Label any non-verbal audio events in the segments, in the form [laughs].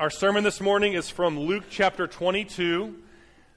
Our sermon this morning is from Luke chapter 22,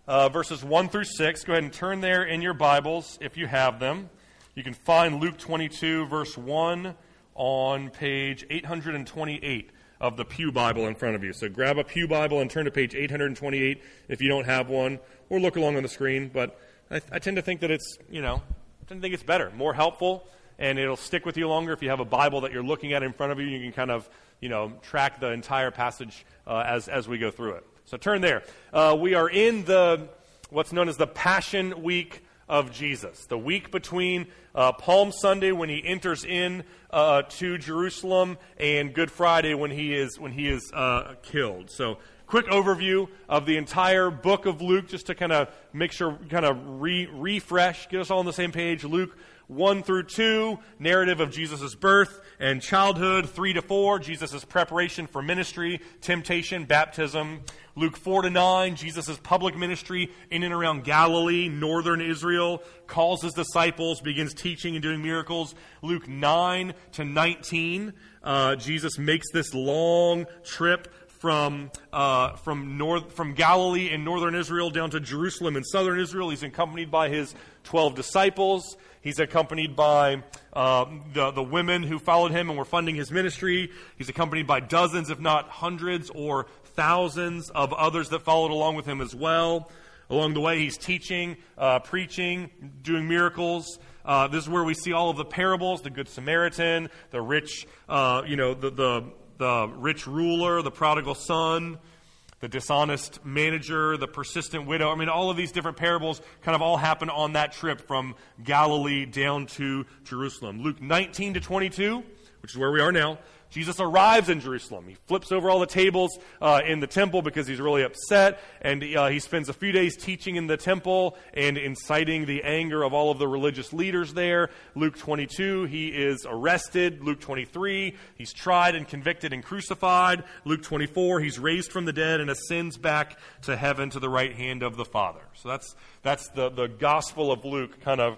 uh, verses 1 through 6. Go ahead and turn there in your Bibles if you have them. You can find Luke 22, verse 1 on page 828 of the Pew Bible in front of you. So grab a Pew Bible and turn to page 828 if you don't have one, or look along on the screen. But I, I tend to think that it's, you know, I tend to think it's better, more helpful, and it'll stick with you longer if you have a Bible that you're looking at in front of you. You can kind of, you know, track the entire passage uh, as, as we go through it. So turn there. Uh, we are in the, what's known as the Passion Week of Jesus, the week between uh, Palm Sunday when he enters in uh, to Jerusalem and Good Friday when he is when he is uh, killed. So, quick overview of the entire book of Luke, just to kind of make sure, kind of re- refresh, get us all on the same page. Luke 1 through 2, narrative of Jesus' birth and childhood. 3 to 4, Jesus' preparation for ministry, temptation, baptism. Luke 4 to 9, Jesus' public ministry in and around Galilee, northern Israel, calls his disciples, begins teaching and doing miracles. Luke 9 to 19, uh, Jesus makes this long trip from, uh, from, north, from Galilee in northern Israel down to Jerusalem in southern Israel. He's accompanied by his 12 disciples. He's accompanied by uh, the, the women who followed him and were funding his ministry. He's accompanied by dozens, if not hundreds or thousands of others that followed along with him as well. Along the way, he's teaching, uh, preaching, doing miracles. Uh, this is where we see all of the parables: the Good Samaritan, the rich, uh, you know, the, the the rich ruler, the prodigal son the dishonest manager, the persistent widow. I mean, all of these different parables kind of all happen on that trip from Galilee down to Jerusalem. Luke 19 to 22, which is where we are now, Jesus arrives in Jerusalem. He flips over all the tables uh, in the temple because he's really upset, and uh, he spends a few days teaching in the temple and inciting the anger of all of the religious leaders there. Luke 22, he is arrested. Luke 23, he's tried and convicted and crucified. Luke 24, he's raised from the dead and ascends back to heaven to the right hand of the Father. So that's that's the the Gospel of Luke, kind of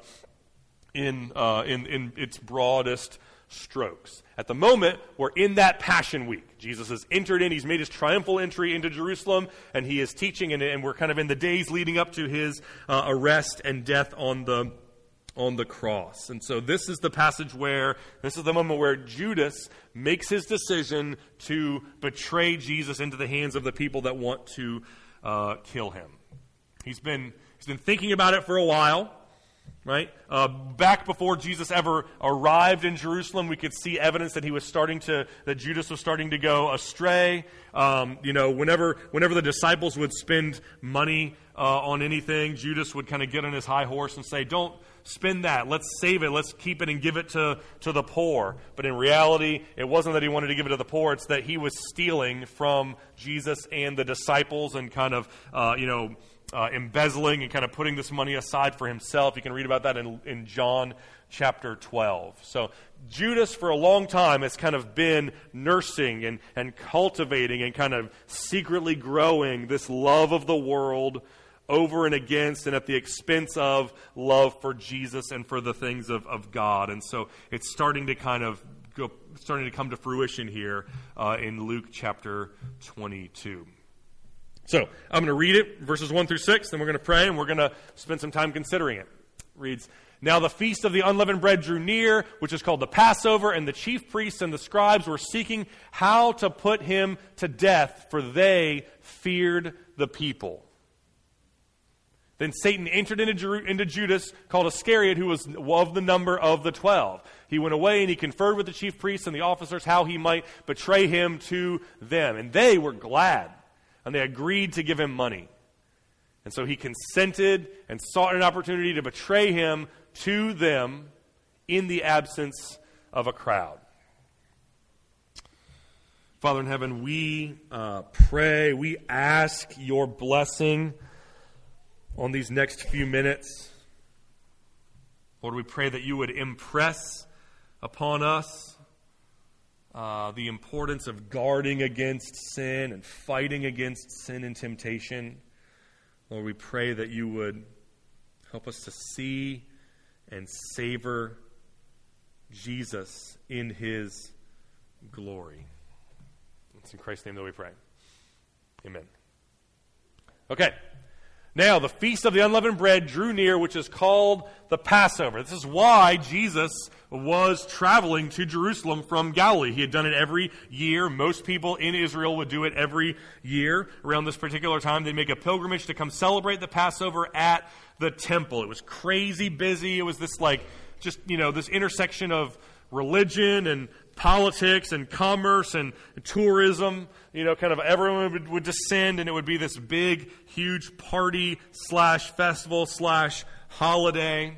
in uh, in in its broadest strokes. At the moment, we're in that Passion Week. Jesus has entered in, he's made his triumphal entry into Jerusalem, and he is teaching, and, and we're kind of in the days leading up to his uh, arrest and death on the, on the cross. And so this is the passage where, this is the moment where Judas makes his decision to betray Jesus into the hands of the people that want to uh, kill him. He's been, he's been thinking about it for a while right? Uh, back before Jesus ever arrived in Jerusalem, we could see evidence that he was starting to, that Judas was starting to go astray. Um, you know, whenever, whenever the disciples would spend money uh, on anything, Judas would kind of get on his high horse and say, don't spend that. Let's save it. Let's keep it and give it to, to the poor. But in reality, it wasn't that he wanted to give it to the poor. It's that he was stealing from Jesus and the disciples and kind of, uh, you know, uh, embezzling and kind of putting this money aside for himself. You can read about that in, in John chapter 12. So Judas, for a long time, has kind of been nursing and, and cultivating and kind of secretly growing this love of the world over and against and at the expense of love for Jesus and for the things of, of God. And so it's starting to kind of go, starting to come to fruition here uh, in Luke chapter 22. So I'm going to read it, verses 1 through 6, then we're going to pray and we're going to spend some time considering it. it. Reads, Now the feast of the unleavened bread drew near, which is called the Passover, and the chief priests and the scribes were seeking how to put him to death, for they feared the people. Then Satan entered into, Jer- into Judas, called Iscariot, who was of the number of the twelve. He went away and he conferred with the chief priests and the officers how he might betray him to them. And they were glad and they agreed to give him money. And so he consented and sought an opportunity to betray him to them in the absence of a crowd. Father in heaven, we uh, pray, we ask your blessing on these next few minutes. Lord, we pray that you would impress upon us uh, the importance of guarding against sin and fighting against sin and temptation. Lord, we pray that you would help us to see and savor Jesus in his glory. It's in Christ's name that we pray. Amen. Okay. Now, the feast of the unleavened bread drew near, which is called the Passover. This is why Jesus was traveling to Jerusalem from Galilee. He had done it every year. Most people in Israel would do it every year around this particular time. They'd make a pilgrimage to come celebrate the Passover at the temple. It was crazy busy. It was this, like, just, you know, this intersection of religion and politics and commerce and tourism. You know, kind of everyone would, would descend, and it would be this big, huge party slash festival slash holiday.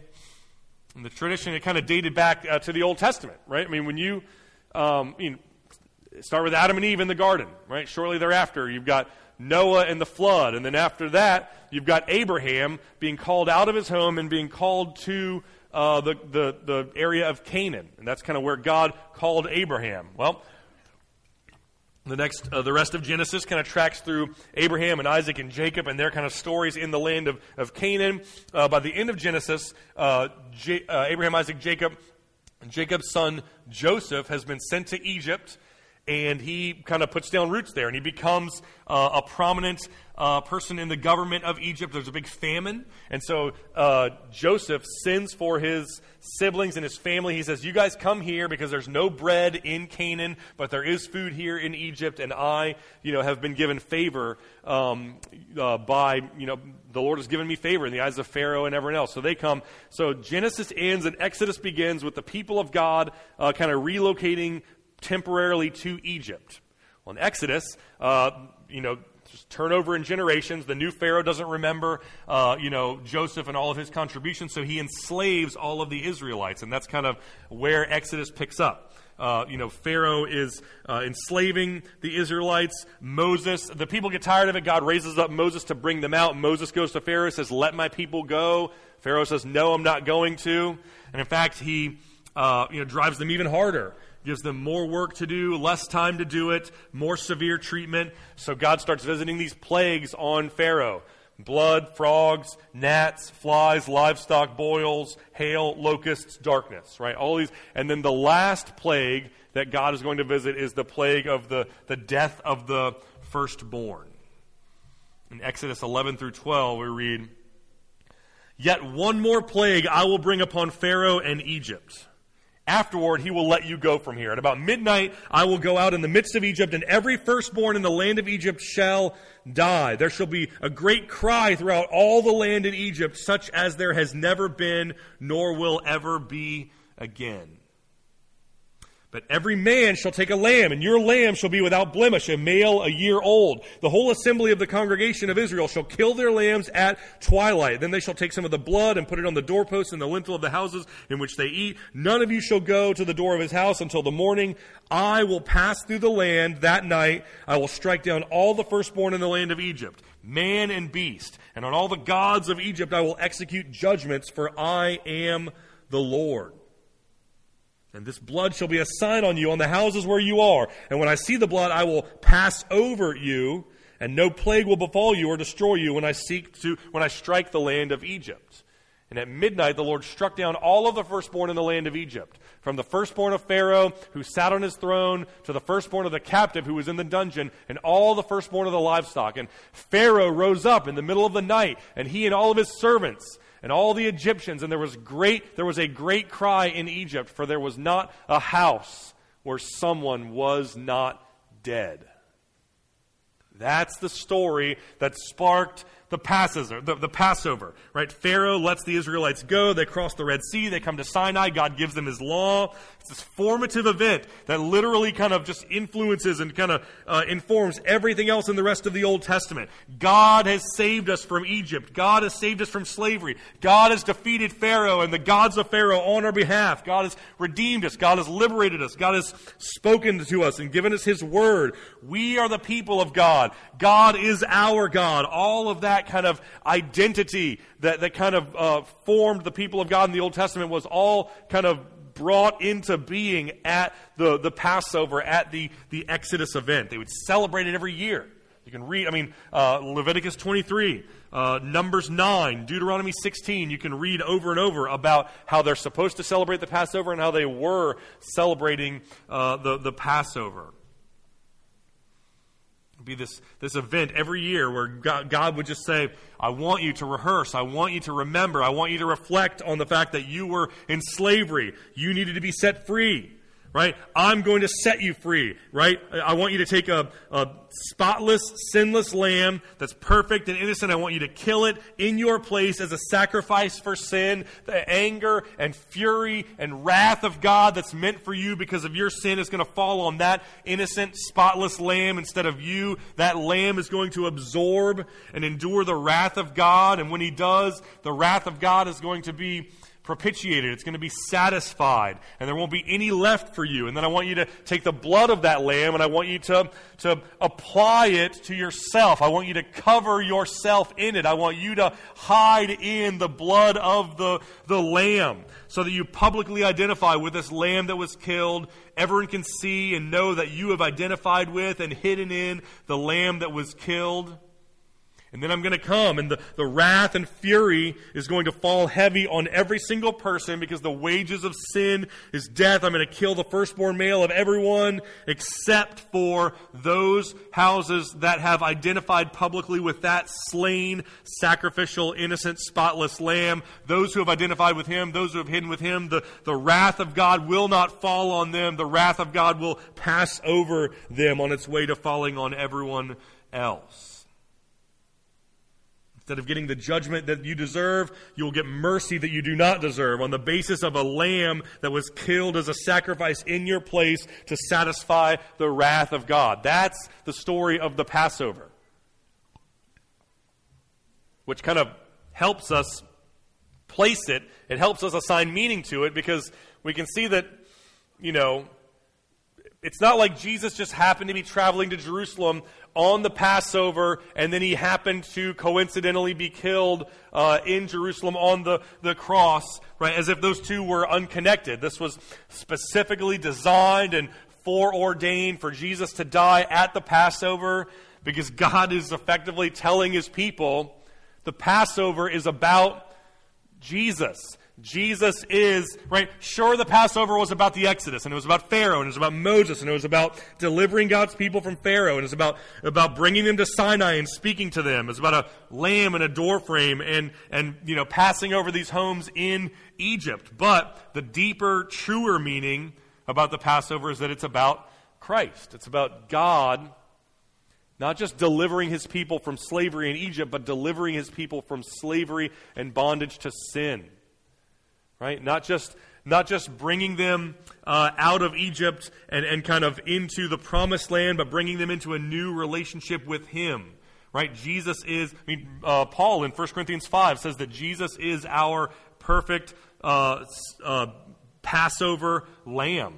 And the tradition, it kind of dated back uh, to the Old Testament, right? I mean, when you, um, you know, start with Adam and Eve in the garden, right? Shortly thereafter, you've got Noah and the flood. And then after that, you've got Abraham being called out of his home and being called to uh, the, the, the area of Canaan. And that's kind of where God called Abraham. Well, the next, uh, the rest of Genesis kind of tracks through Abraham and Isaac and Jacob and their kind of stories in the land of, of Canaan. Uh, by the end of Genesis, uh, J- uh, Abraham, Isaac, Jacob, Jacob's son Joseph has been sent to Egypt and he kind of puts down roots there and he becomes uh, a prominent uh, person in the government of Egypt. There's a big famine, and so uh, Joseph sends for his siblings and his family. He says, You guys come here because there's no bread in Canaan, but there is food here in Egypt, and I, you know, have been given favor um, uh, by, you know, the Lord has given me favor in the eyes of Pharaoh and everyone else. So they come. So Genesis ends and Exodus begins with the people of God uh, kind of relocating temporarily to Egypt. Well, in Exodus, uh, you know, just turnover in generations. The new Pharaoh doesn't remember, uh, you know, Joseph and all of his contributions, so he enslaves all of the Israelites, and that's kind of where Exodus picks up. Uh, you know, Pharaoh is uh, enslaving the Israelites. Moses, the people get tired of it. God raises up Moses to bring them out. Moses goes to Pharaoh, says, "Let my people go." Pharaoh says, "No, I'm not going to." And in fact, he, uh, you know, drives them even harder gives them more work to do, less time to do it, more severe treatment. So God starts visiting these plagues on Pharaoh blood, frogs, gnats, flies, livestock, boils, hail, locusts, darkness, right? All these. And then the last plague that God is going to visit is the plague of the, the death of the firstborn. In Exodus 11 through 12, we read, Yet one more plague I will bring upon Pharaoh and Egypt Afterward, he will let you go from here. At about midnight, I will go out in the midst of Egypt, and every firstborn in the land of Egypt shall die. There shall be a great cry throughout all the land in Egypt, such as there has never been, nor will ever be again. But every man shall take a lamb, and your lamb shall be without blemish, a male a year old. The whole assembly of the congregation of Israel shall kill their lambs at twilight. Then they shall take some of the blood and put it on the doorposts and the lintel of the houses in which they eat. None of you shall go to the door of his house until the morning. I will pass through the land that night. I will strike down all the firstborn in the land of Egypt, man and beast. And on all the gods of Egypt I will execute judgments, for I am the Lord. And this blood shall be a sign on you on the houses where you are. And when I see the blood, I will pass over you, and no plague will befall you or destroy you when I seek to when I strike the land of Egypt. And at midnight the Lord struck down all of the firstborn in the land of Egypt, from the firstborn of Pharaoh who sat on his throne to the firstborn of the captive who was in the dungeon, and all the firstborn of the livestock. And Pharaoh rose up in the middle of the night, and he and all of his servants and all the Egyptians, and there was great there was a great cry in Egypt, for there was not a house where someone was not dead. That's the story that sparked the Passover, the, the, Passover, right? Pharaoh lets the Israelites go. They cross the Red Sea. They come to Sinai. God gives them his law. This formative event that literally kind of just influences and kind of uh, informs everything else in the rest of the Old Testament. God has saved us from Egypt. God has saved us from slavery. God has defeated Pharaoh and the gods of Pharaoh on our behalf. God has redeemed us. God has liberated us. God has spoken to us and given us his word. We are the people of God. God is our God. All of that that kind of identity that, that kind of uh, formed the people of God in the Old Testament was all kind of brought into being at the, the Passover, at the, the Exodus event. They would celebrate it every year. You can read, I mean, uh, Leviticus 23, uh, Numbers 9, Deuteronomy 16. You can read over and over about how they're supposed to celebrate the Passover and how they were celebrating uh, the, the Passover. Be this, this event every year where God, God, would just say, I want you to rehearse. I want you to remember. I want you to reflect on the fact that you were in slavery. You needed to be set free right? I'm going to set you free, right? I want you to take a, a, spotless, sinless lamb that's perfect and innocent. I want you to kill it in your place as a sacrifice for sin. The anger and fury and wrath of God that's meant for you because of your sin is going to fall on that innocent, spotless lamb instead of you. That lamb is going to absorb and endure the wrath of God. And when he does, the wrath of God is going to be propitiated. It's going to be satisfied, and there won't be any left for you. And then I want you to take the blood of that lamb and I want you to, to apply it to yourself. I want you to cover yourself in it. I want you to hide in the blood of the, the lamb so that you publicly identify with this lamb that was killed. Everyone can see and know that you have identified with and hidden in the lamb that was killed. And then I'm going to come, and the, the wrath and fury is going to fall heavy on every single person because the wages of sin is death. I'm going to kill the firstborn male of everyone except for those houses that have identified publicly with that slain, sacrificial, innocent, spotless lamb. Those who have identified with him, those who have hidden with him, the, the wrath of God will not fall on them. The wrath of God will pass over them on its way to falling on everyone else. Instead of getting the judgment that you deserve, you will get mercy that you do not deserve on the basis of a lamb that was killed as a sacrifice in your place to satisfy the wrath of God. That's the story of the Passover. Which kind of helps us place it. It helps us assign meaning to it because we can see that, you know, it's not like Jesus just happened to be traveling to Jerusalem on the Passover, and then he happened to coincidentally be killed uh, in Jerusalem on the, the cross, right? As if those two were unconnected. This was specifically designed and foreordained for Jesus to die at the Passover because God is effectively telling his people the Passover is about Jesus. Jesus is, right? Sure, the Passover was about the Exodus, and it was about Pharaoh, and it was about Moses, and it was about delivering God's people from Pharaoh, and it was about, about bringing them to Sinai and speaking to them. It was about a lamb and a doorframe and, and, you know, passing over these homes in Egypt. But the deeper, truer meaning about the Passover is that it's about Christ. It's about God not just delivering his people from slavery in Egypt, but delivering his people from slavery and bondage to sin right? Not just, not just bringing them uh, out of Egypt and, and kind of into the promised land, but bringing them into a new relationship with Him. Right? Jesus is, I mean, uh, Paul in 1 Corinthians 5 says that Jesus is our perfect uh, uh Passover lamb.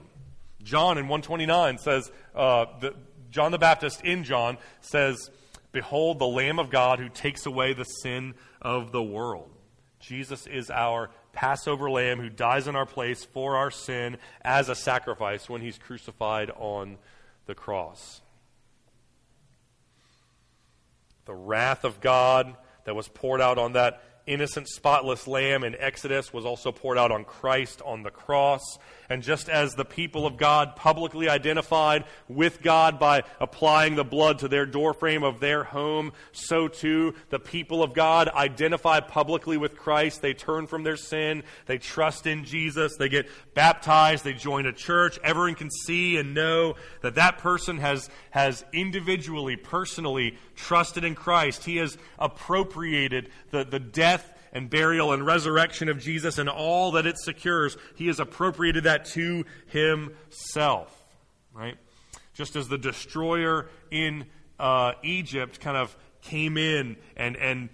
John in 129 says, uh, the, John the Baptist in John says, Behold the Lamb of God who takes away the sin of the world. Jesus is our Passover lamb who dies in our place for our sin as a sacrifice when he's crucified on the cross. The wrath of God that was poured out on that innocent, spotless lamb in Exodus was also poured out on Christ on the cross. And just as the people of God publicly identified with God by applying the blood to their doorframe of their home, so too the people of God identify publicly with Christ. They turn from their sin. They trust in Jesus. They get baptized. They join a church. Everyone can see and know that that person has, has individually, personally trusted in Christ. He has appropriated the, the death and burial and resurrection of Jesus and all that it secures, he has appropriated that to himself. Right? Just as the destroyer in uh, Egypt kind of came in and, and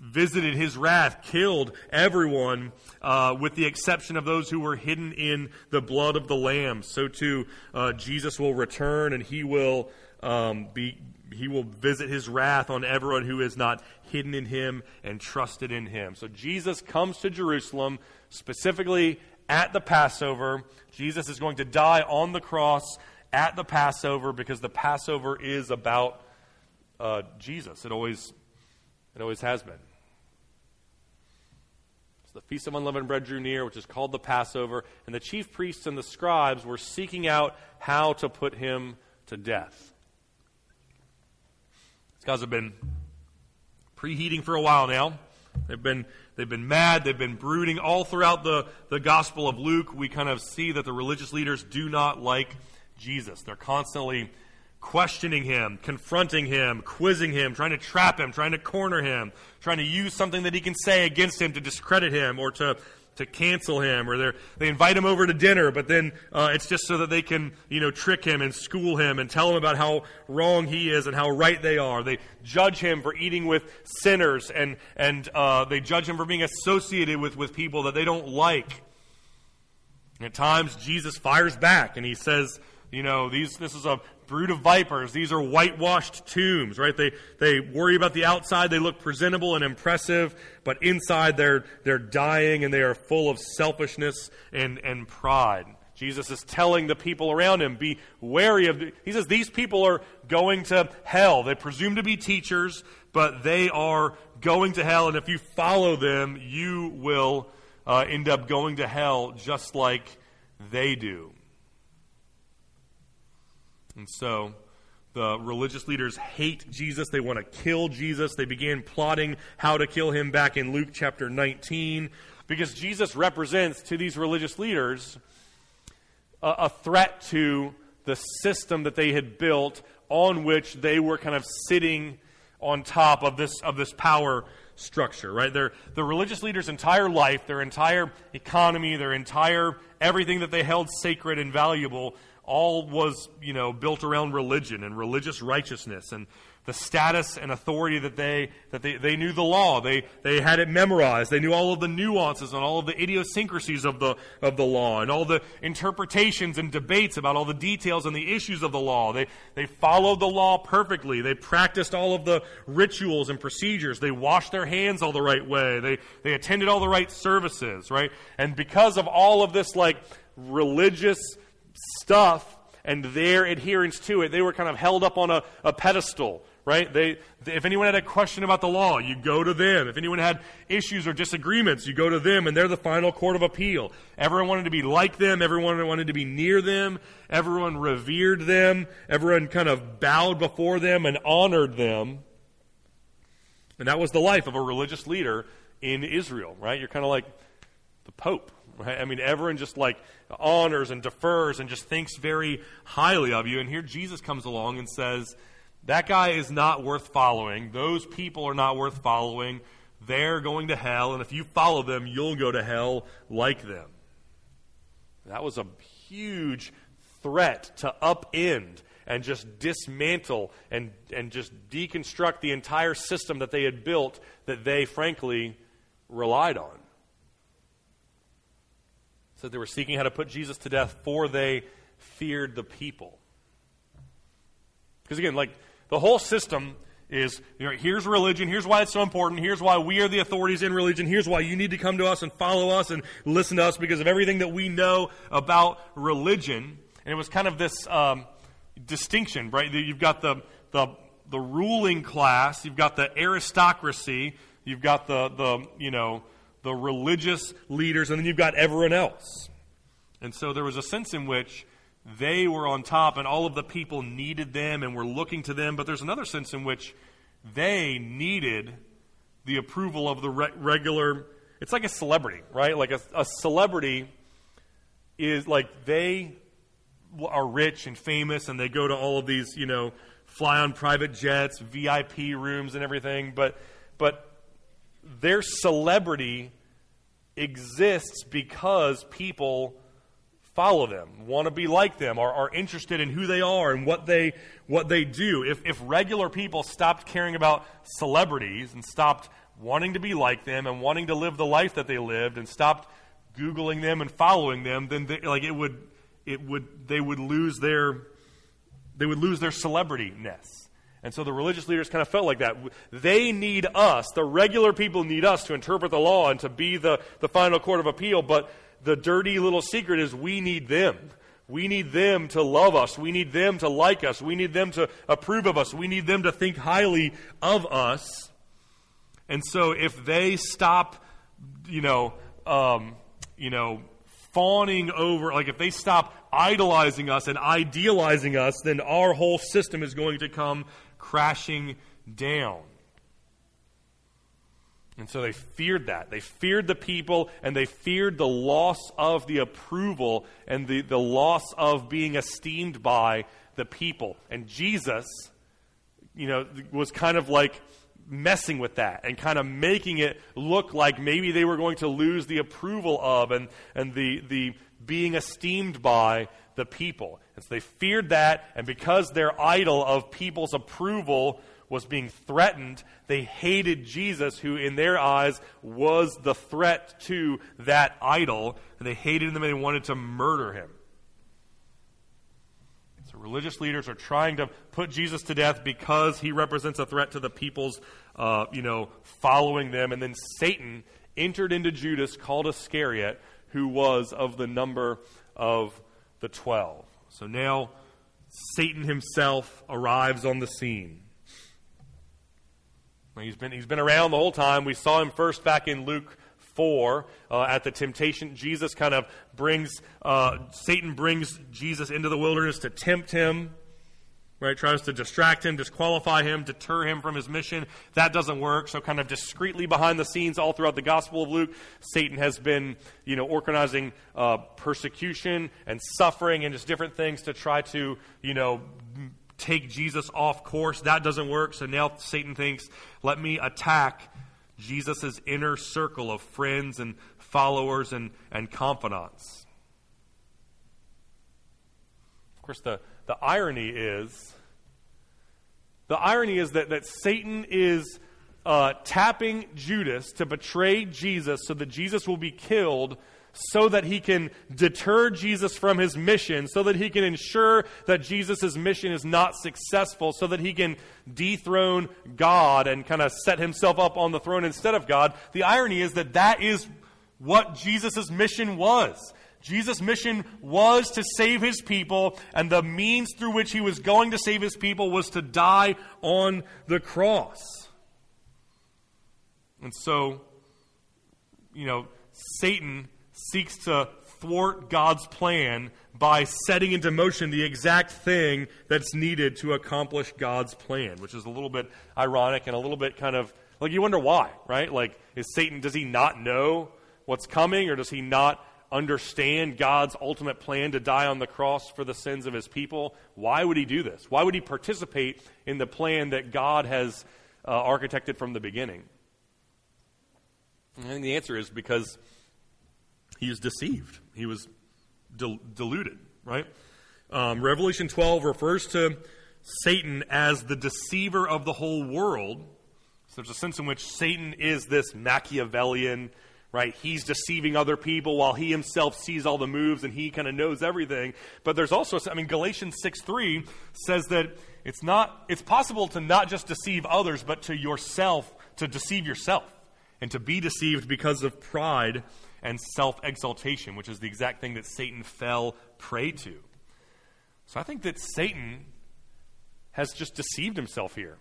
visited his wrath, killed everyone, uh, with the exception of those who were hidden in the blood of the Lamb. So too, uh, Jesus will return and he will um, be he will visit his wrath on everyone who is not hidden in him and trusted in him. So Jesus comes to Jerusalem specifically at the Passover. Jesus is going to die on the cross at the Passover because the Passover is about uh, Jesus. It always, it always has been. So the Feast of Unleavened Bread drew near, which is called the Passover, and the chief priests and the scribes were seeking out how to put him to death. Guys have been preheating for a while now. They've been, they've been mad. They've been brooding all throughout the, the Gospel of Luke. We kind of see that the religious leaders do not like Jesus. They're constantly questioning him, confronting him, quizzing him, trying to trap him, trying to corner him, trying to use something that he can say against him to discredit him or to to cancel him, or they invite him over to dinner, but then uh, it's just so that they can, you know, trick him and school him and tell him about how wrong he is and how right they are. They judge him for eating with sinners, and and uh, they judge him for being associated with with people that they don't like. And at times, Jesus fires back and he says, you know, these this is a brood of vipers. These are whitewashed tombs, right? They, they worry about the outside. They look presentable and impressive, but inside they're, they're dying and they are full of selfishness and, and pride. Jesus is telling the people around him, be wary of. He says these people are going to hell. They presume to be teachers, but they are going to hell, and if you follow them, you will uh, end up going to hell just like they do. And so the religious leaders hate Jesus. They want to kill Jesus. They began plotting how to kill him back in Luke chapter 19 because Jesus represents to these religious leaders a, a threat to the system that they had built on which they were kind of sitting on top of this, of this power structure, right? Their, the religious leaders' entire life, their entire economy, their entire everything that they held sacred and valuable all was, you know, built around religion and religious righteousness and the status and authority that they that they, they knew the law. They they had it memorized. They knew all of the nuances and all of the idiosyncrasies of the of the law and all the interpretations and debates about all the details and the issues of the law. They they followed the law perfectly. They practiced all of the rituals and procedures. They washed their hands all the right way. They they attended all the right services, right? And because of all of this like religious stuff and their adherence to it, they were kind of held up on a, a pedestal, right? They, if anyone had a question about the law, you go to them. If anyone had issues or disagreements, you go to them, and they're the final court of appeal. Everyone wanted to be like them. Everyone wanted to be near them. Everyone revered them. Everyone kind of bowed before them and honored them. And that was the life of a religious leader in Israel, right? You're kind of like the Pope, right? I mean, everyone just like honors and defers and just thinks very highly of you. And here Jesus comes along and says, that guy is not worth following. Those people are not worth following. They're going to hell, and if you follow them, you'll go to hell like them. That was a huge threat to upend and just dismantle and, and just deconstruct the entire system that they had built that they, frankly, relied on said they were seeking how to put Jesus to death, for they feared the people. Because again, like the whole system is you know, here's religion, here's why it's so important, here's why we are the authorities in religion, here's why you need to come to us and follow us and listen to us because of everything that we know about religion. And it was kind of this um, distinction, right? You've got the, the, the ruling class, you've got the aristocracy, you've got the, the you know, the religious leaders, and then you've got everyone else. And so there was a sense in which they were on top and all of the people needed them and were looking to them, but there's another sense in which they needed the approval of the re- regular. It's like a celebrity, right? Like a, a celebrity is like they are rich and famous and they go to all of these, you know, fly on private jets, VIP rooms and everything, but but their celebrity exists because people follow them, want to be like them, are, are interested in who they are and what they, what they do. If, if regular people stopped caring about celebrities and stopped wanting to be like them and wanting to live the life that they lived and stopped Googling them and following them, then they, like it would, it would, they would lose their, they would lose their celebrityness. And so the religious leaders kind of felt like that. They need us. The regular people need us to interpret the law and to be the, the final court of appeal. But the dirty little secret is we need them. We need them to love us. We need them to like us. We need them to approve of us. We need them to think highly of us. And so if they stop, you know, um, you know, fawning over, like if they stop idolizing us and idealizing us, then our whole system is going to come crashing down. And so they feared that. They feared the people and they feared the loss of the approval and the, the loss of being esteemed by the people. And Jesus, you know, was kind of like messing with that and kind of making it look like maybe they were going to lose the approval of and, and the, the being esteemed by the people. And so they feared that, and because their idol of people's approval was being threatened, they hated Jesus, who in their eyes was the threat to that idol, and they hated him and they wanted to murder him. So religious leaders are trying to put Jesus to death because he represents a threat to the people's, uh, you know, following them. And then Satan entered into Judas, called Iscariot, who was of the number of the twelve. So now Satan himself arrives on the scene. He's been, he's been around the whole time. We saw him first back in Luke 4 uh, at the temptation. Jesus kind of brings, uh, Satan brings Jesus into the wilderness to tempt him, right? Tries to distract him, disqualify him, deter him from his mission. That doesn't work. So, kind of discreetly behind the scenes, all throughout the Gospel of Luke, Satan has been, you know, organizing uh, persecution and suffering and just different things to try to, you know, take Jesus off course. That doesn't work. So now Satan thinks, let me attack Jesus' inner circle of friends and followers and, and confidants. Of course, the, the irony is the irony is that, that Satan is uh, tapping Judas to betray Jesus so that Jesus will be killed so that he can deter Jesus from his mission, so that he can ensure that Jesus' mission is not successful, so that he can dethrone God and kind of set himself up on the throne instead of God. The irony is that that is what Jesus' mission was. Jesus' mission was to save his people, and the means through which he was going to save his people was to die on the cross. And so, you know, Satan seeks to thwart God's plan by setting into motion the exact thing that's needed to accomplish God's plan, which is a little bit ironic and a little bit kind of like you wonder why, right? Like, is Satan, does he not know what's coming or does he not understand God's ultimate plan to die on the cross for the sins of his people? Why would he do this? Why would he participate in the plan that God has uh, architected from the beginning? And I think the answer is because he was deceived. He was del- deluded, right? Um, Revelation 12 refers to Satan as the deceiver of the whole world. So there's a sense in which Satan is this Machiavellian, right? He's deceiving other people while he himself sees all the moves and he kind of knows everything. But there's also, I mean, Galatians 6 3 says that it's not, it's possible to not just deceive others, but to yourself, to deceive yourself and to be deceived because of pride and self exaltation, which is the exact thing that Satan fell prey to. So I think that Satan has just deceived himself here.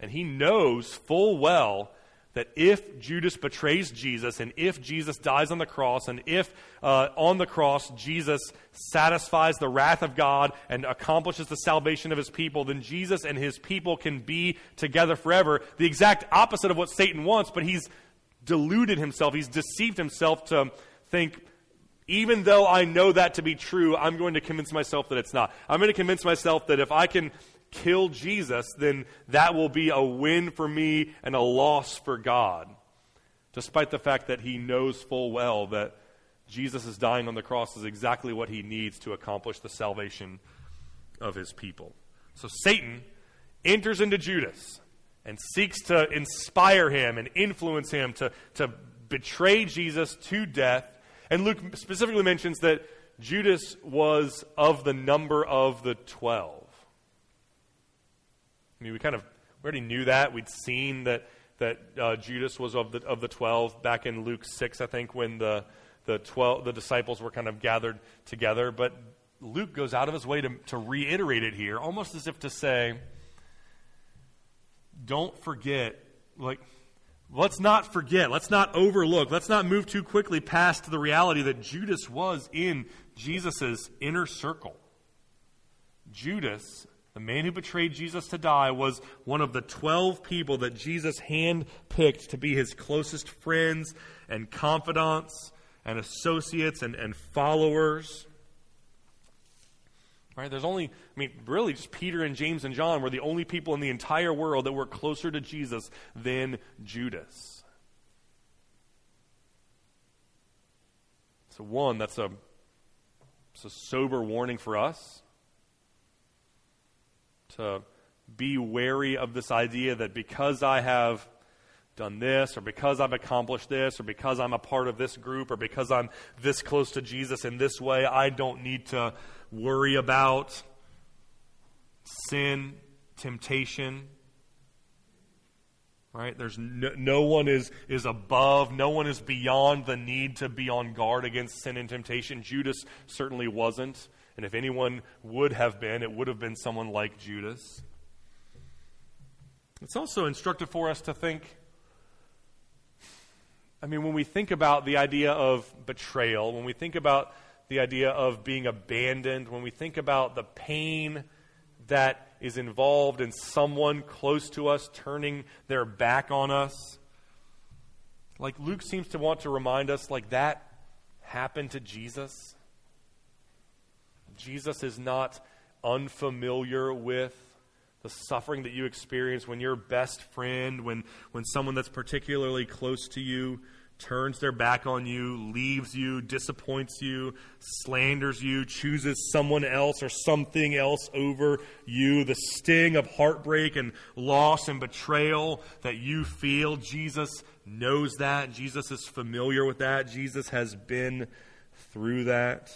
And he knows full well that if Judas betrays Jesus and if Jesus dies on the cross and if uh, on the cross Jesus satisfies the wrath of God and accomplishes the salvation of his people, then Jesus and his people can be together forever. The exact opposite of what Satan wants, but he's deluded himself, he's deceived himself to think, even though I know that to be true, I'm going to convince myself that it's not. I'm going to convince myself that if I can kill Jesus, then that will be a win for me and a loss for God. Despite the fact that he knows full well that Jesus is dying on the cross is exactly what he needs to accomplish the salvation of his people. So Satan enters into Judas and seeks to inspire him and influence him to, to betray Jesus to death. And Luke specifically mentions that Judas was of the number of the twelve. I mean, we kind of we already knew that. We'd seen that that uh, Judas was of the of the twelve back in Luke six, I think, when the the twelve the disciples were kind of gathered together. But Luke goes out of his way to, to reiterate it here, almost as if to say, don't forget, like, let's not forget, let's not overlook, let's not move too quickly past the reality that Judas was in Jesus' inner circle. Judas, the man who betrayed Jesus to die, was one of the 12 people that Jesus handpicked to be his closest friends and confidants and associates and, and followers. Right? There's only, I mean, really just Peter and James and John were the only people in the entire world that were closer to Jesus than Judas. So, one, that's a, it's a sober warning for us to be wary of this idea that because I have done this, or because I've accomplished this, or because I'm a part of this group, or because I'm this close to Jesus in this way, I don't need to worry about sin, temptation. Right? There's no, no, one is, is above, no one is beyond the need to be on guard against sin and temptation. Judas certainly wasn't. And if anyone would have been, it would have been someone like Judas. It's also instructive for us to think. I mean, when we think about the idea of betrayal, when we think about the idea of being abandoned, when we think about the pain that is involved in someone close to us turning their back on us, like Luke seems to want to remind us, like that happened to Jesus. Jesus is not unfamiliar with the suffering that you experience when your best friend, when, when someone that's particularly close to you turns their back on you, leaves you, disappoints you, slanders you, chooses someone else or something else over you, the sting of heartbreak and loss and betrayal that you feel. Jesus knows that. Jesus is familiar with that. Jesus has been through that.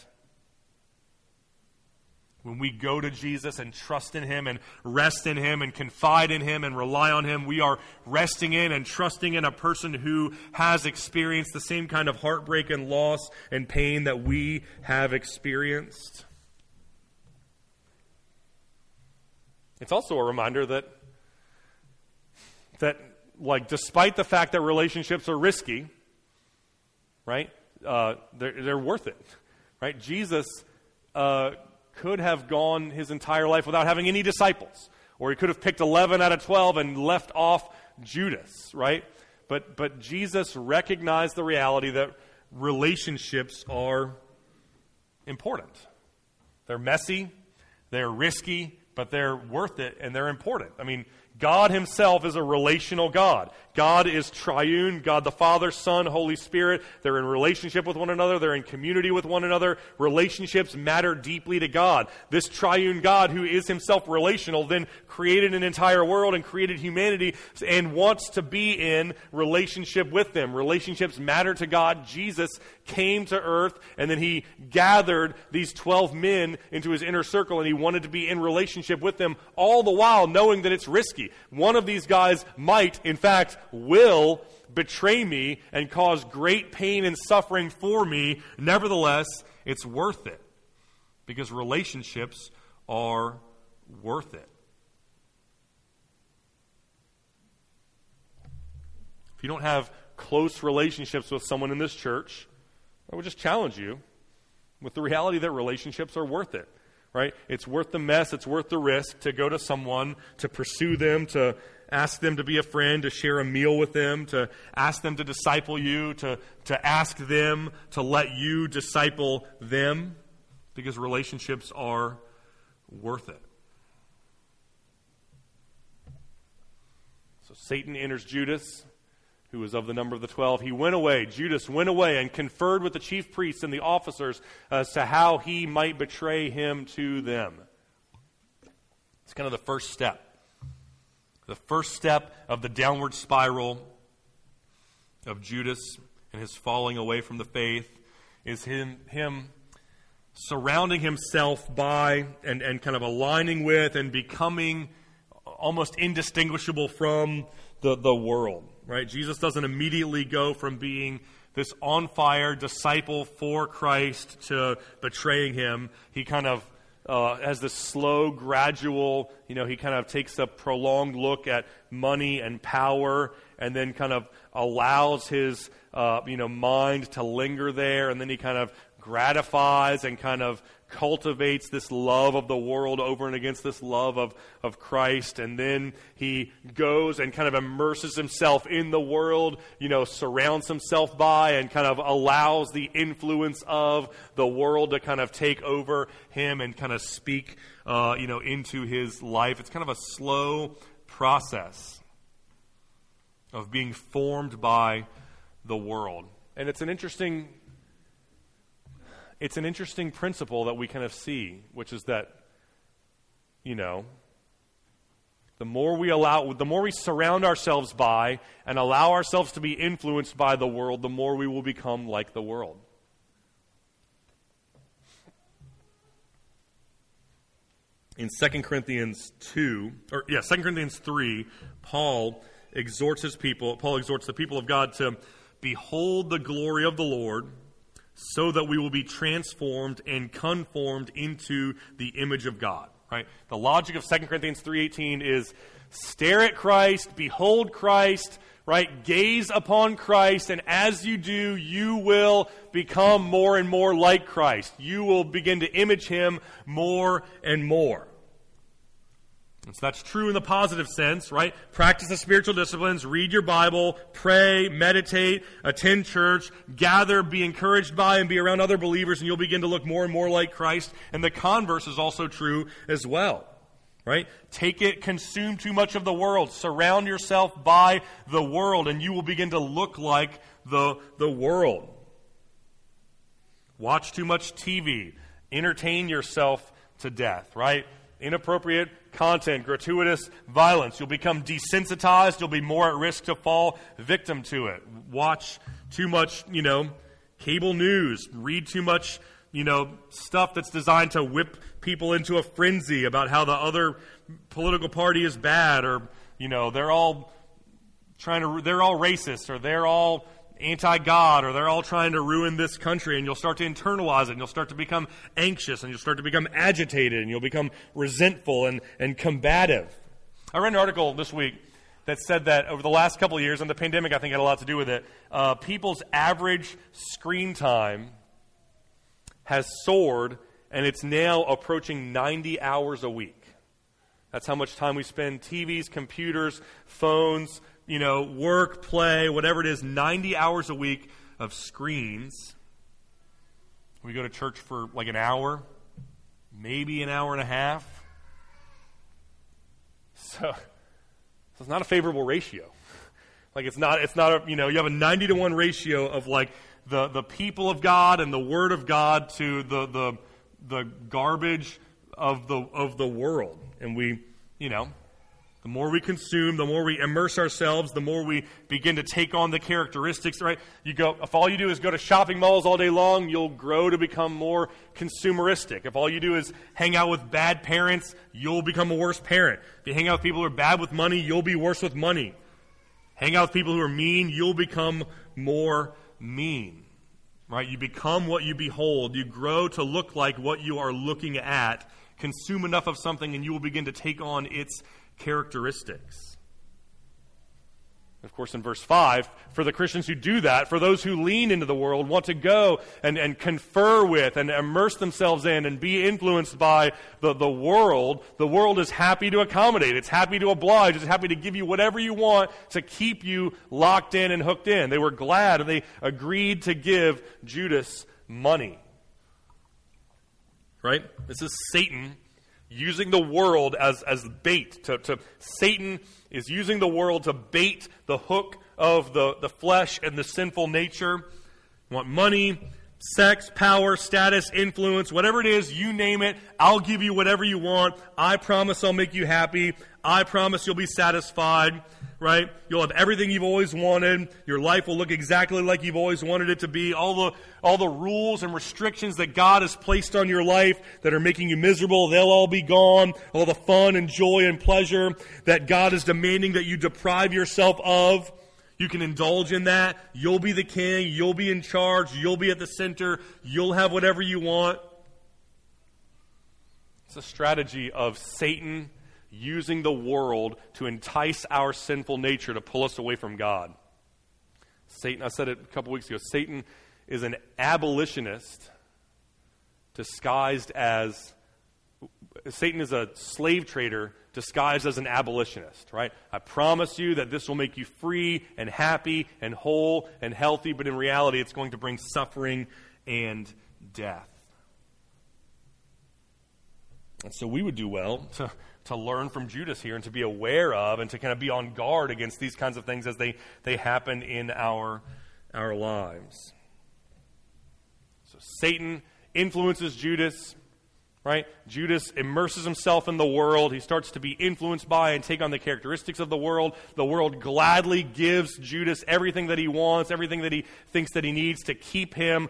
When we go to Jesus and trust in Him and rest in Him and confide in Him and rely on Him, we are resting in and trusting in a person who has experienced the same kind of heartbreak and loss and pain that we have experienced. It's also a reminder that, that like, despite the fact that relationships are risky, right, uh, they're, they're worth it, right? Jesus. Uh, could have gone his entire life without having any disciples. Or he could have picked 11 out of 12 and left off Judas, right? But, but Jesus recognized the reality that relationships are important. They're messy, they're risky, but they're worth it and they're important. I mean, God Himself is a relational God. God is triune. God the Father, Son, Holy Spirit. They're in relationship with one another. They're in community with one another. Relationships matter deeply to God. This triune God, who is Himself relational, then created an entire world and created humanity and wants to be in relationship with them. Relationships matter to God. Jesus came to earth and then He gathered these 12 men into His inner circle and He wanted to be in relationship with them all the while knowing that it's risky. One of these guys might, in fact, will betray me and cause great pain and suffering for me. Nevertheless, it's worth it because relationships are worth it. If you don't have close relationships with someone in this church, I would just challenge you with the reality that relationships are worth it right? It's worth the mess, it's worth the risk to go to someone, to pursue them, to ask them to be a friend, to share a meal with them, to ask them to disciple you, to, to ask them to let you disciple them, because relationships are worth it. So Satan enters Judas who was of the number of the twelve, he went away, Judas went away and conferred with the chief priests and the officers as to how he might betray him to them. It's kind of the first step. The first step of the downward spiral of Judas and his falling away from the faith is him, him surrounding himself by and, and kind of aligning with and becoming almost indistinguishable from the, the world right? Jesus doesn't immediately go from being this on fire disciple for Christ to betraying him. He kind of uh, has this slow, gradual, you know, he kind of takes a prolonged look at money and power and then kind of allows his, uh, you know, mind to linger there and then he kind of gratifies and kind of cultivates this love of the world over and against this love of, of Christ. And then he goes and kind of immerses himself in the world, you know, surrounds himself by and kind of allows the influence of the world to kind of take over him and kind of speak, uh, you know, into his life. It's kind of a slow process of being formed by the world. And it's an interesting it's an interesting principle that we kind of see, which is that, you know, the more we allow, the more we surround ourselves by and allow ourselves to be influenced by the world, the more we will become like the world. In 2 Corinthians 2, or yeah, 2 Corinthians 3, Paul exhorts his people, Paul exhorts the people of God to behold the glory of the Lord so that we will be transformed and conformed into the image of God. Right? The logic of 2 Corinthians 3:18 is stare at Christ, behold Christ, right? Gaze upon Christ and as you do, you will become more and more like Christ. You will begin to image him more and more. And so that's true in the positive sense, right? Practice the spiritual disciplines, read your Bible, pray, meditate, attend church, gather, be encouraged by, and be around other believers, and you'll begin to look more and more like Christ. And the converse is also true as well, right? Take it, consume too much of the world, surround yourself by the world, and you will begin to look like the, the world. Watch too much TV, entertain yourself to death, right? Inappropriate content, gratuitous violence. You'll become desensitized. You'll be more at risk to fall victim to it. Watch too much, you know, cable news. Read too much, you know, stuff that's designed to whip people into a frenzy about how the other political party is bad or, you know, they're all trying to, they're all racist or they're all anti God or they're all trying to ruin this country, and you'll start to internalize it, and you'll start to become anxious, and you'll start to become agitated, and you'll become resentful and, and combative. I read an article this week that said that over the last couple of years, and the pandemic I think had a lot to do with it, uh, people's average screen time has soared, and it's now approaching 90 hours a week. That's how much time we spend TVs, computers, phones, you know, work, play, whatever it is, 90 hours a week of screens. We go to church for like an hour, maybe an hour and a half. So, [laughs] so it's not a favorable ratio. Like it's not, it's not a, you know, you have a 90 to 1 ratio of like the, the people of God and the Word of God to the, the, the garbage of the, of the world. And we, you know, the more we consume, the more we immerse ourselves, the more we begin to take on the characteristics, right? You go, if all you do is go to shopping malls all day long, you'll grow to become more consumeristic. If all you do is hang out with bad parents, you'll become a worse parent. If you hang out with people who are bad with money, you'll be worse with money. Hang out with people who are mean, you'll become more mean. Right? You become what you behold. You grow to look like what you are looking at. Consume enough of something and you will begin to take on its characteristics. Of course, in verse 5, for the Christians who do that, for those who lean into the world, want to go and, and confer with and immerse themselves in and be influenced by the, the world, the world is happy to accommodate. It's happy to oblige. It's happy to give you whatever you want to keep you locked in and hooked in. They were glad and they agreed to give Judas money. Right? This is Satan using the world as, as bait. To, to, Satan is using the world to bait the hook of the, the flesh and the sinful nature. You want money, sex, power, status, influence, whatever it is, you name it. I'll give you whatever you want. I promise I'll make you happy. I promise you'll be satisfied right? You'll have everything you've always wanted. Your life will look exactly like you've always wanted it to be. All the, all the rules and restrictions that God has placed on your life that are making you miserable, they'll all be gone. All the fun and joy and pleasure that God is demanding that you deprive yourself of. You can indulge in that. You'll be the king. You'll be in charge. You'll be at the center. You'll have whatever you want. It's a strategy of Satan using the world to entice our sinful nature to pull us away from God. Satan, I said it a couple weeks ago, Satan is an abolitionist disguised as Satan is a slave trader disguised as an abolitionist, right? I promise you that this will make you free and happy and whole and healthy, but in reality, it's going to bring suffering and death. And so we would do well [laughs] to, to learn from Judas here and to be aware of and to kind of be on guard against these kinds of things as they, they happen in our, our lives. So Satan influences Judas right? Judas immerses himself in the world. He starts to be influenced by and take on the characteristics of the world. The world gladly gives Judas everything that he wants, everything that he thinks that he needs to keep him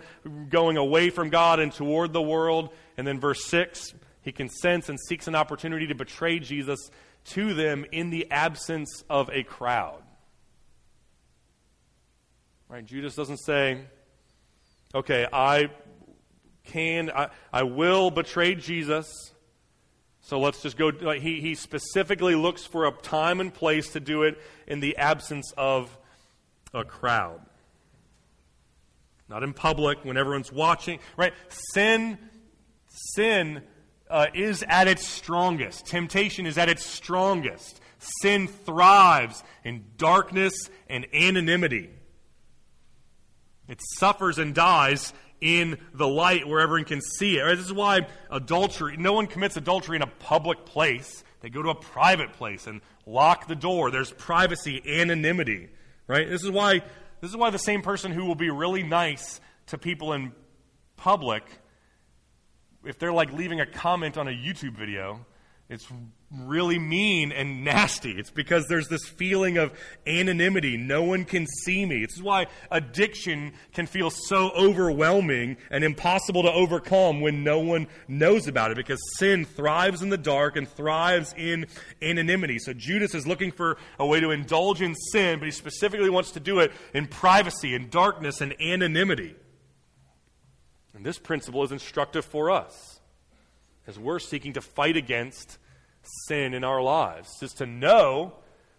going away from God and toward the world. And then verse 6, he consents and seeks an opportunity to betray Jesus to them in the absence of a crowd. Right? Judas doesn't say, okay, I can, I, I will betray Jesus. So let's just go. He, he specifically looks for a time and place to do it in the absence of a crowd. Not in public when everyone's watching, right? Sin, sin uh, is at its strongest. Temptation is at its strongest. Sin thrives in darkness and anonymity. It suffers and dies in the light where everyone can see it. This is why adultery, no one commits adultery in a public place. They go to a private place and lock the door. There's privacy, anonymity, right? This is why this is why the same person who will be really nice to people in public if they're like leaving a comment on a YouTube video, it's really mean and nasty. It's because there's this feeling of anonymity. No one can see me. This is why addiction can feel so overwhelming and impossible to overcome when no one knows about it because sin thrives in the dark and thrives in anonymity. So Judas is looking for a way to indulge in sin, but he specifically wants to do it in privacy, in darkness, and anonymity. And this principle is instructive for us as we're seeking to fight against sin in our lives. Just to know,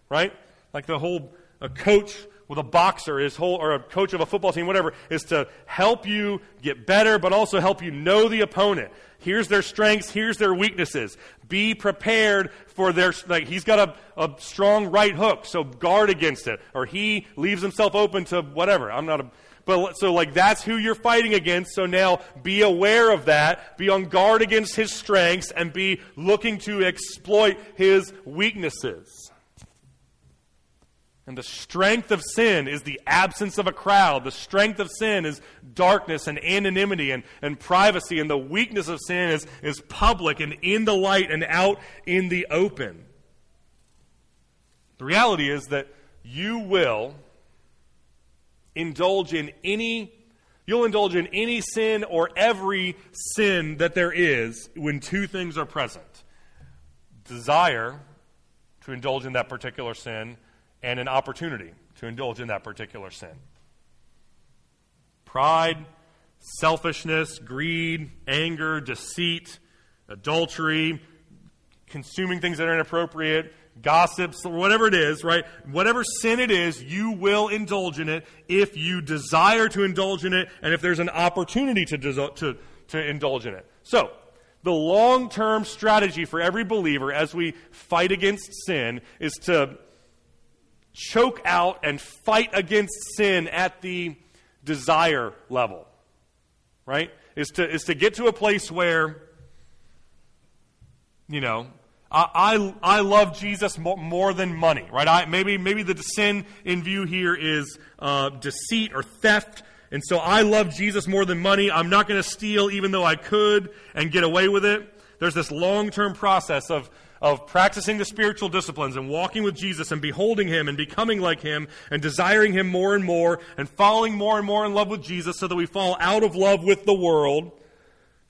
right? Like the whole a coach with a boxer, is whole or a coach of a football team, whatever, is to help you get better, but also help you know the opponent. Here's their strengths, here's their weaknesses. Be prepared for their like he's got a, a strong right hook, so guard against it. Or he leaves himself open to whatever. I'm not a but so like that's who you're fighting against. So now be aware of that. Be on guard against his strengths and be looking to exploit his weaknesses. And the strength of sin is the absence of a crowd. The strength of sin is darkness and anonymity and, and privacy. And the weakness of sin is, is public and in the light and out in the open. The reality is that you will indulge in any you'll indulge in any sin or every sin that there is when two things are present. Desire to indulge in that particular sin and an opportunity to indulge in that particular sin. Pride selfishness greed anger deceit adultery consuming things that are inappropriate gossips, or whatever it is, right? Whatever sin it is, you will indulge in it if you desire to indulge in it and if there's an opportunity to, to, to indulge in it. So, the long term strategy for every believer as we fight against sin is to choke out and fight against sin at the desire level, right? Is to, is to get to a place where, you know, I, I, love Jesus more, more, than money, right? I, maybe, maybe the sin in view here is uh, deceit or theft. And so I love Jesus more than money. I'm not going to steal even though I could and get away with it. There's this long term process of, of practicing the spiritual disciplines and walking with Jesus and beholding Him and becoming like Him and desiring Him more and more and falling more and more in love with Jesus so that we fall out of love with the world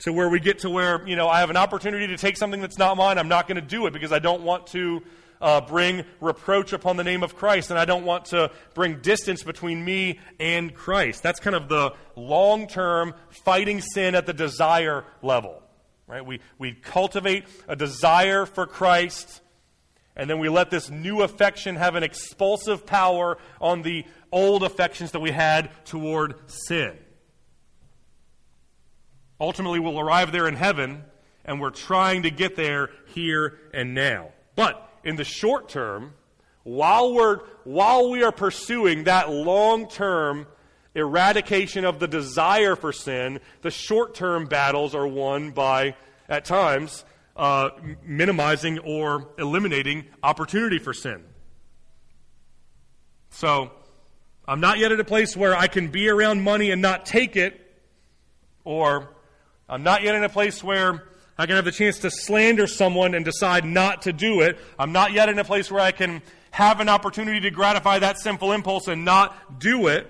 to where we get to where, you know, I have an opportunity to take something that's not mine. I'm not going to do it because I don't want to uh, bring reproach upon the name of Christ and I don't want to bring distance between me and Christ. That's kind of the long term fighting sin at the desire level. Right? We, we cultivate a desire for Christ, and then we let this new affection have an expulsive power on the old affections that we had toward sin. Ultimately, we'll arrive there in heaven, and we're trying to get there here and now. But in the short term, while, we're, while we are pursuing that long term eradication of the desire for sin, the short term battles are won by, at times, uh, minimizing or eliminating opportunity for sin. So, I'm not yet at a place where I can be around money and not take it, or I'm not yet in a place where I can have the chance to slander someone and decide not to do it. I'm not yet in a place where I can have an opportunity to gratify that sinful impulse and not do it.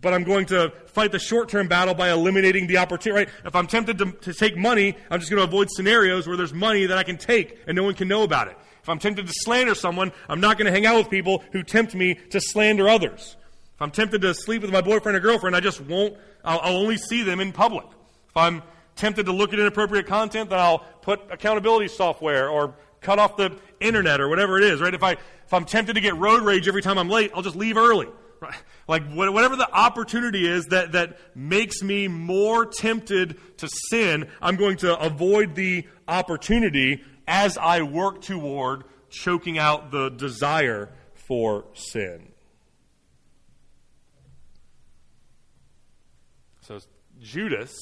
But I'm going to fight the short term battle by eliminating the opportunity. Right? If I'm tempted to, to take money, I'm just going to avoid scenarios where there's money that I can take and no one can know about it. If I'm tempted to slander someone, I'm not going to hang out with people who tempt me to slander others. If I'm tempted to sleep with my boyfriend or girlfriend, I just won't, I'll, I'll only see them in public. If I'm tempted to look at inappropriate content, then I'll put accountability software or cut off the internet or whatever it is, right? If, I, if I'm tempted to get road rage every time I'm late, I'll just leave early. Right? Like whatever the opportunity is that, that makes me more tempted to sin, I'm going to avoid the opportunity as I work toward choking out the desire for sin. So Judas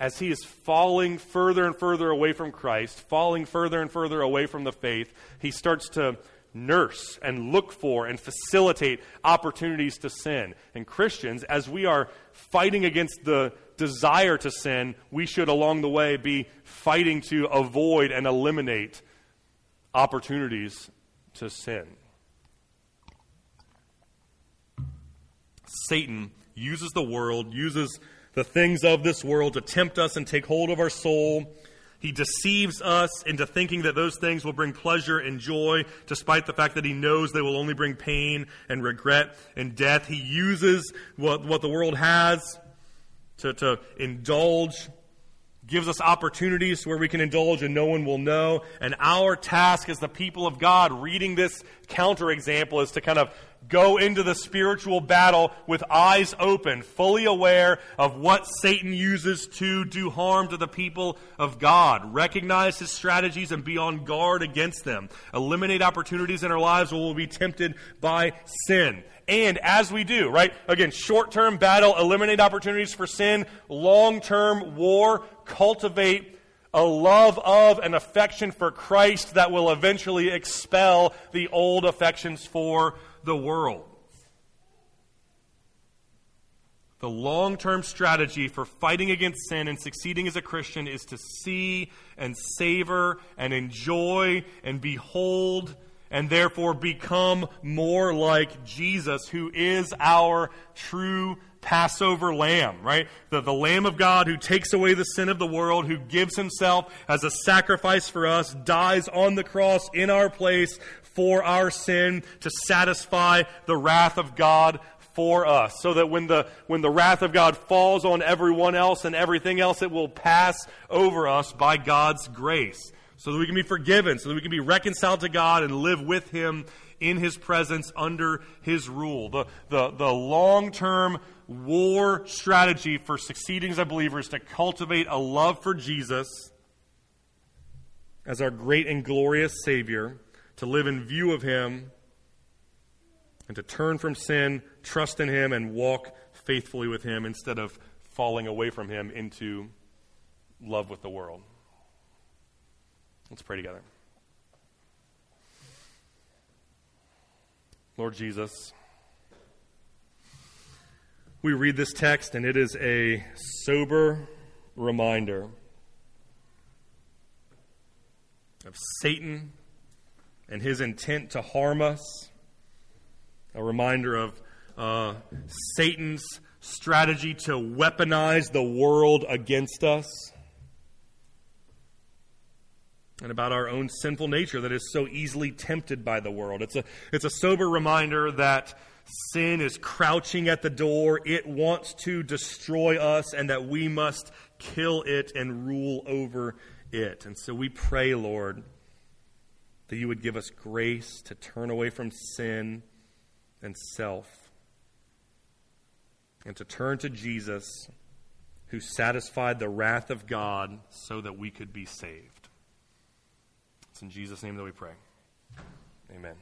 as he is falling further and further away from Christ, falling further and further away from the faith, he starts to nurse and look for and facilitate opportunities to sin. And Christians, as we are fighting against the desire to sin, we should along the way be fighting to avoid and eliminate opportunities to sin. Satan uses the world, uses the things of this world to tempt us and take hold of our soul. He deceives us into thinking that those things will bring pleasure and joy, despite the fact that he knows they will only bring pain and regret and death. He uses what, what the world has to, to indulge, gives us opportunities where we can indulge and no one will know. And our task as the people of God, reading this counterexample, is to kind of go into the spiritual battle with eyes open, fully aware of what Satan uses to do harm to the people of God. Recognize his strategies and be on guard against them. Eliminate opportunities in our lives where we'll be tempted by sin. And as we do, right? Again, short term battle, eliminate opportunities for sin. Long term war, cultivate a love of and affection for Christ that will eventually expel the old affections for the world. The long term strategy for fighting against sin and succeeding as a Christian is to see and savor and enjoy and behold and therefore become more like Jesus, who is our true Passover lamb, right? The, the Lamb of God who takes away the sin of the world, who gives himself as a sacrifice for us, dies on the cross in our place for our sin to satisfy the wrath of God for us so that when the when the wrath of God falls on everyone else and everything else it will pass over us by God's grace so that we can be forgiven so that we can be reconciled to God and live with him in his presence under his rule. The the, the long-term war strategy for succeeding as a believer is to cultivate a love for Jesus as our great and glorious savior to live in view of Him, and to turn from sin, trust in Him, and walk faithfully with Him instead of falling away from Him into love with the world. Let's pray together. Lord Jesus, we read this text, and it is a sober reminder of Satan and his intent to harm us. A reminder of uh, Satan's strategy to weaponize the world against us. And about our own sinful nature that is so easily tempted by the world. It's a, it's a sober reminder that sin is crouching at the door. It wants to destroy us, and that we must kill it and rule over it. And so we pray, Lord that you would give us grace to turn away from sin and self and to turn to Jesus, who satisfied the wrath of God so that we could be saved. It's in Jesus' name that we pray. Amen.